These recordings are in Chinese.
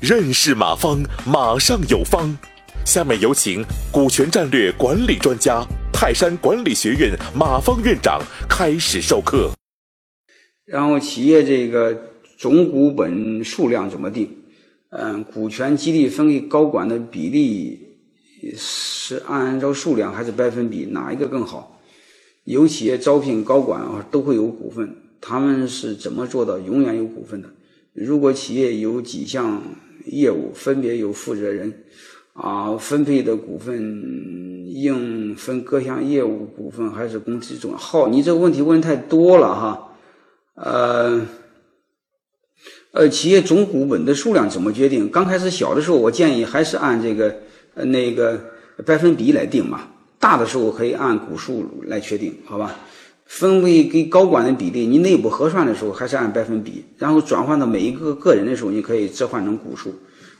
认识马方，马上有方。下面有请股权战略管理专家、泰山管理学院马方院长开始授课。然后，企业这个总股本数量怎么定？嗯，股权激励分给高管的比例是按照数量还是百分比？哪一个更好？有企业招聘高管啊，都会有股份，他们是怎么做到永远有股份的？如果企业有几项业务，分别有负责人。啊，分配的股份应分各项业务股份还是公司总好？你这个问题问太多了哈。呃，呃，企业总股本的数量怎么决定？刚开始小的时候，我建议还是按这个呃那个百分比来定嘛。大的时候可以按股数来确定，好吧？分配给高管的比例，你内部核算的时候还是按百分比，然后转换到每一个个人的时候，你可以折换成股数。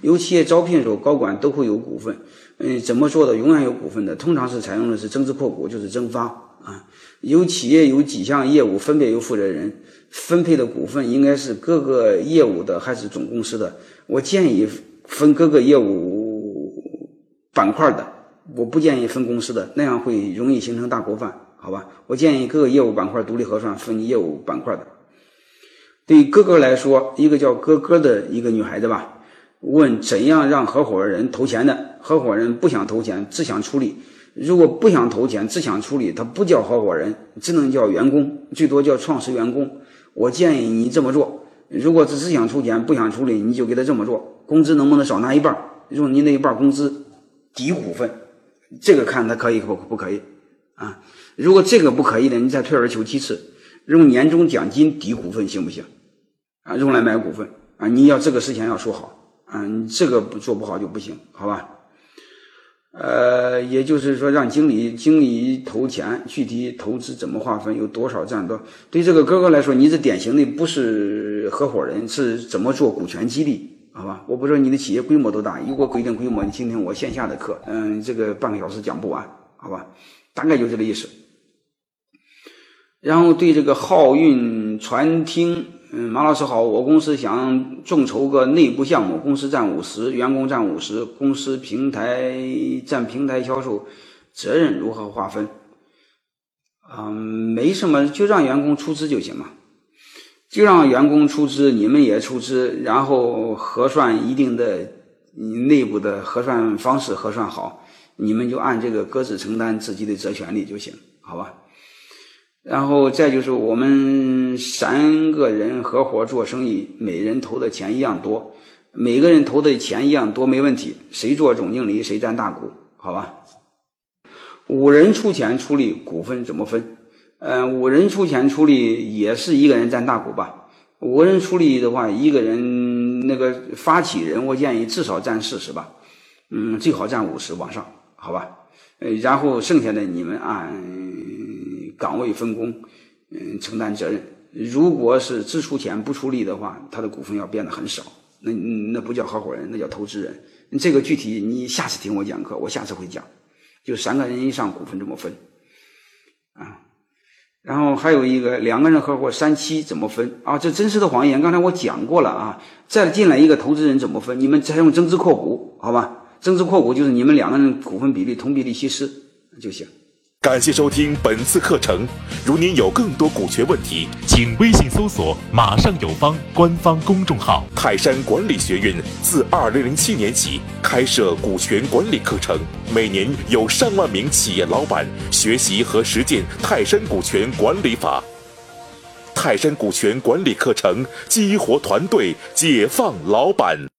有企业招聘的时候，高管都会有股份。嗯，怎么做的？永远有股份的，通常是采用的是增资扩股，就是增发啊。有企业有几项业务，分别由负责人分配的股份，应该是各个业务的还是总公司的？我建议分各个业务板块的，我不建议分公司的，那样会容易形成大锅饭，好吧？我建议各个业务板块独立核算，分业务板块的。对哥哥来说，一个叫哥哥的一个女孩子吧。问怎样让合伙人投钱的？合伙人不想投钱，只想出力。如果不想投钱，只想出力，他不叫合伙人，只能叫员工，最多叫创始员工。我建议你这么做：如果只是想出钱，不想出力，你就给他这么做。工资能不能少拿一半？用你那一半工资抵股份，这个看他可以不不可以啊？如果这个不可以的，你再退而求其次，用年终奖金抵股份行不行？啊，用来买股份啊？你要这个事情要说好。啊，你，这个不做不好就不行，好吧？呃，也就是说，让经理经理投钱，具体投资怎么划分，有多少占多？对这个哥哥来说，你这典型的不是合伙人，是怎么做股权激励？好吧？我不知道你的企业规模多大，如果规定规模，你听听我线下的课，嗯，这个半个小时讲不完，好吧？大概就这个意思。然后对这个浩运传听。嗯，马老师好，我公司想众筹个内部项目，公司占五十，员工占五十，公司平台占平台销售，责任如何划分？啊，没什么，就让员工出资就行了，就让员工出资，你们也出资，然后核算一定的内部的核算方式，核算好，你们就按这个各自承担自己的责权利就行，好吧？然后再就是我们三个人合伙做生意，每人投的钱一样多，每个人投的钱一样多没问题。谁做总经理谁占大股，好吧？五人出钱出力，股份怎么分？嗯，五人出钱出力也是一个人占大股吧？五个人出力的话，一个人那个发起人，我建议至少占四十吧，嗯，最好占五十往上，好吧？呃，然后剩下的你们按。岗位分工，嗯，承担责任。如果是只出钱不出力的话，他的股份要变得很少。那那不叫合伙人，那叫投资人。这个具体你下次听我讲课，我下次会讲。就三个人以上股份怎么分啊？然后还有一个两个人合伙三七怎么分啊？这真实的谎言，刚才我讲过了啊。再进来一个投资人怎么分？你们采用增资扩股，好吧？增资扩股就是你们两个人股份比例同比例稀释就行。感谢收听本次课程。如您有更多股权问题，请微信搜索“马上有方”官方公众号。泰山管理学院自二零零七年起开设股权管理课程，每年有上万名企业老板学习和实践泰山股权管理法。泰山股权管理课程激活团队，解放老板。